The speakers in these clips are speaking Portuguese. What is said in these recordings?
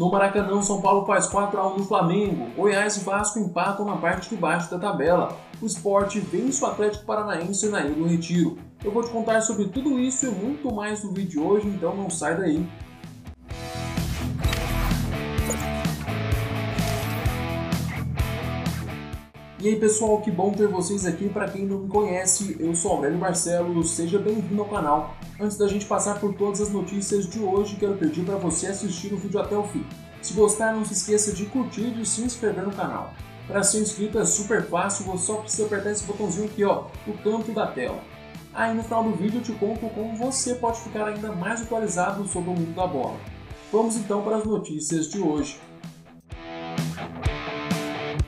No Maracanã, São Paulo faz 4x1 no Flamengo. Goiás e Vasco empatam na parte de baixo da tabela. O esporte vence o Atlético Paranaense na Ilha do Retiro. Eu vou te contar sobre tudo isso e muito mais no vídeo de hoje, então não sai daí. E aí pessoal, que bom ter vocês aqui. Para quem não me conhece, eu sou Aurélio Barcelos, seja bem-vindo ao canal. Antes da gente passar por todas as notícias de hoje, quero pedir para você assistir o vídeo até o fim. Se gostar, não se esqueça de curtir e de se inscrever no canal. Para ser inscrito é super fácil, você só precisa apertar esse botãozinho aqui ó, no canto da tela. Aí no final do vídeo eu te conto como você pode ficar ainda mais atualizado sobre o mundo da bola. Vamos então para as notícias de hoje.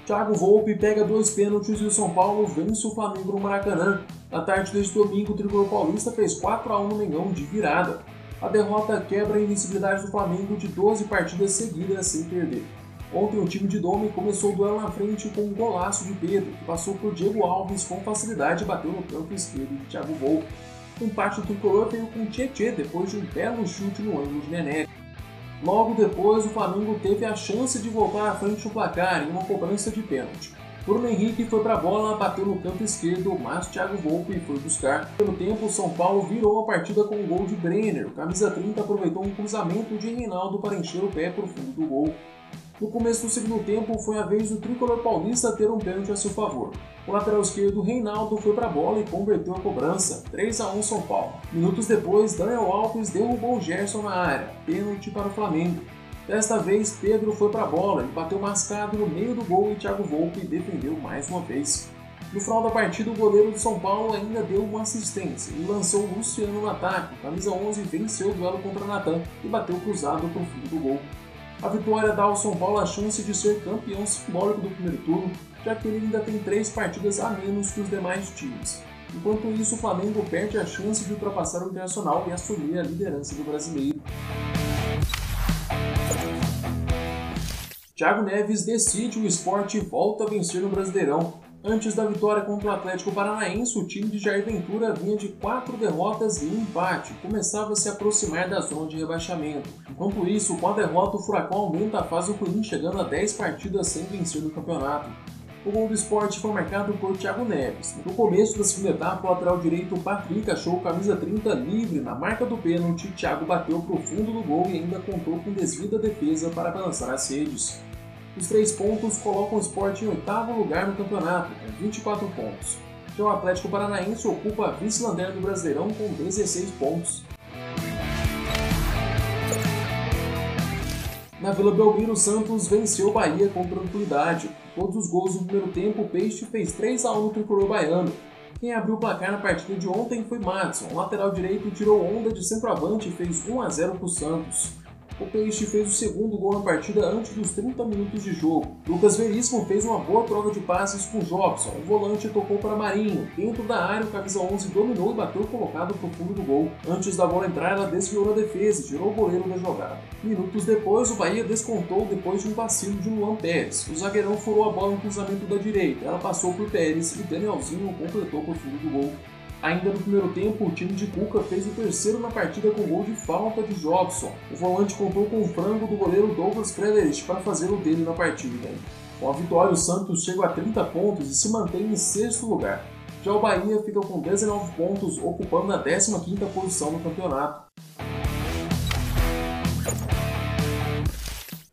Thiago Volpe pega dois pênaltis e o São Paulo vence o Flamengo no Maracanã. Na tarde deste domingo, o tricolor paulista fez 4 a 1 no Mengão de virada. A derrota quebra a invencibilidade do Flamengo de 12 partidas seguidas sem perder. Ontem o time de Domi começou o duelo na frente com um golaço de Pedro, que passou por Diego Alves com facilidade e bateu no campo esquerdo de Thiago Volpe. O empate do tricolor veio com Tietê depois de um belo chute no ângulo de Nené. Logo depois, o Flamengo teve a chance de voltar à frente do placar em uma cobrança de pênalti. Bruno Henrique foi para a bola, bateu no canto esquerdo, mas Thiago Volpe foi buscar. Pelo tempo, o São Paulo virou a partida com um gol de Brenner. O camisa 30 aproveitou um cruzamento de Reinaldo para encher o pé para o fundo do gol. No começo do segundo tempo, foi a vez do tricolor paulista ter um pênalti a seu favor. O lateral esquerdo Reinaldo foi para a bola e converteu a cobrança, 3 a 1 São Paulo. Minutos depois, Daniel Alves derrubou Gerson na área, pênalti para o Flamengo. Desta vez, Pedro foi para a bola e bateu mascado no meio do gol e Thiago Volpe defendeu mais uma vez. No final da partida, o goleiro do São Paulo ainda deu uma assistência e lançou Luciano no ataque. camisa 11 venceu o duelo contra Natan e bateu cruzado para o fundo do gol. A vitória dá ao São Paulo a chance de ser campeão simbólico do primeiro turno, já que ele ainda tem três partidas a menos que os demais times. Enquanto isso, o Flamengo perde a chance de ultrapassar o Internacional e assumir a liderança do brasileiro. Thiago Neves decide o esporte e volta a vencer no Brasileirão. Antes da vitória contra o Atlético Paranaense, o time de Jair Ventura vinha de quatro derrotas e um empate, começava a se aproximar da zona de rebaixamento. Enquanto isso, com a derrota, o Furacão aumenta a fase do Corinthians, chegando a 10 partidas sem vencer no campeonato. O gol do esporte foi marcado por Thiago Neves. No começo da segunda etapa, o lateral direito Patrick achou camisa 30 livre na marca do pênalti. Thiago bateu para o fundo do gol e ainda contou com desvio da defesa para balançar as redes. Os três pontos colocam o esporte em oitavo lugar no campeonato, com 24 pontos. Já o Atlético Paranaense ocupa a vice-lanterna do Brasileirão com 16 pontos. Na Vila Belmiro, Santos venceu o Bahia com tranquilidade. Todos os gols no primeiro tempo, o Peixe fez 3 a 1 no tricolor baiano. Quem abriu o placar na partida de ontem foi Madison. O lateral direito tirou onda de centroavante e fez 1 a 0 para o Santos. O Peixe fez o segundo gol na partida antes dos 30 minutos de jogo. Lucas Veríssimo fez uma boa troca de passes com Jobson. O volante tocou para Marinho. Dentro da área, o camisa 11 dominou e bateu colocado para o fundo do gol. Antes da bola entrar, ela desviou na defesa e tirou o goleiro da jogada. Minutos depois, o Bahia descontou depois de um vacilo de Luan Pérez. O zagueirão furou a bola no cruzamento da direita. Ela passou por Pérez e Danielzinho completou para o fundo do gol. Ainda no primeiro tempo, o time de Cuca fez o terceiro na partida com gol de falta de Jobson. O volante contou com o frango do goleiro Douglas Frederich para fazer o dele na partida. Com a vitória, o Santos chega a 30 pontos e se mantém em sexto lugar. Já o Bahia fica com 19 pontos, ocupando a 15ª posição no campeonato.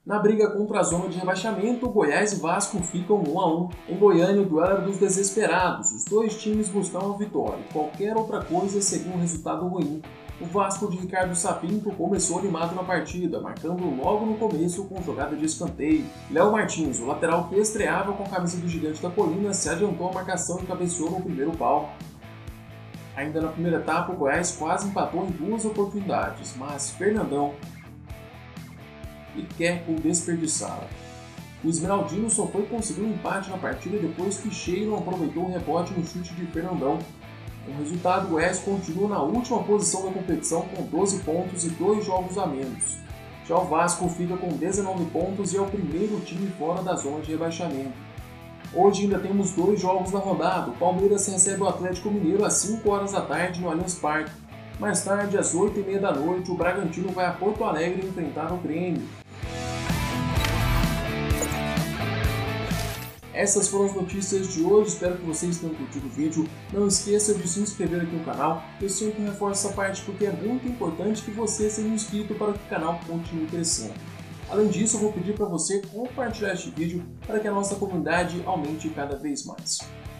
Na briga contra a zona de rebaixamento, Goiás e Vasco ficam 1 a 1. Em Goiânia, o duelo era dos desesperados. Os dois times buscavam a vitória. Qualquer outra coisa seria um resultado ruim. O Vasco de Ricardo Sapinto começou animado na partida, marcando logo no começo com jogada de escanteio. Léo Martins, o lateral que estreava com a camisa do Gigante da Colina, se adiantou à marcação e cabeceou no primeiro pau. Ainda na primeira etapa, o Goiás quase empatou em duas oportunidades, mas Fernandão e quer o desperdiçá-la. O Esmeraldino só foi conseguir um empate na partida depois que Sheilon aproveitou o rebote no chute de Fernandão. Com o resultado, o Goiás continua na última posição da competição com 12 pontos e 2 jogos a menos. Já o Vasco fica com 19 pontos e é o primeiro time fora da zona de rebaixamento. Hoje ainda temos dois jogos na rodada. O Palmeiras recebe o Atlético Mineiro às 5 horas da tarde no Allianz Parque. Mais tarde, às 8h30 da noite, o Bragantino vai a Porto Alegre enfrentar o Grêmio. Essas foram as notícias de hoje, espero que vocês tenham curtido o vídeo. Não esqueça de se inscrever aqui no canal, eu sempre reforço essa parte porque é muito importante que você seja inscrito para que o canal continue crescendo. Além disso, eu vou pedir para você compartilhar este vídeo para que a nossa comunidade aumente cada vez mais.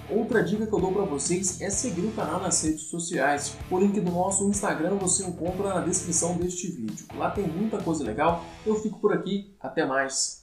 Outra dica que eu dou para vocês é seguir o canal nas redes sociais. O link do nosso Instagram você encontra na descrição deste vídeo. Lá tem muita coisa legal. Eu fico por aqui, até mais.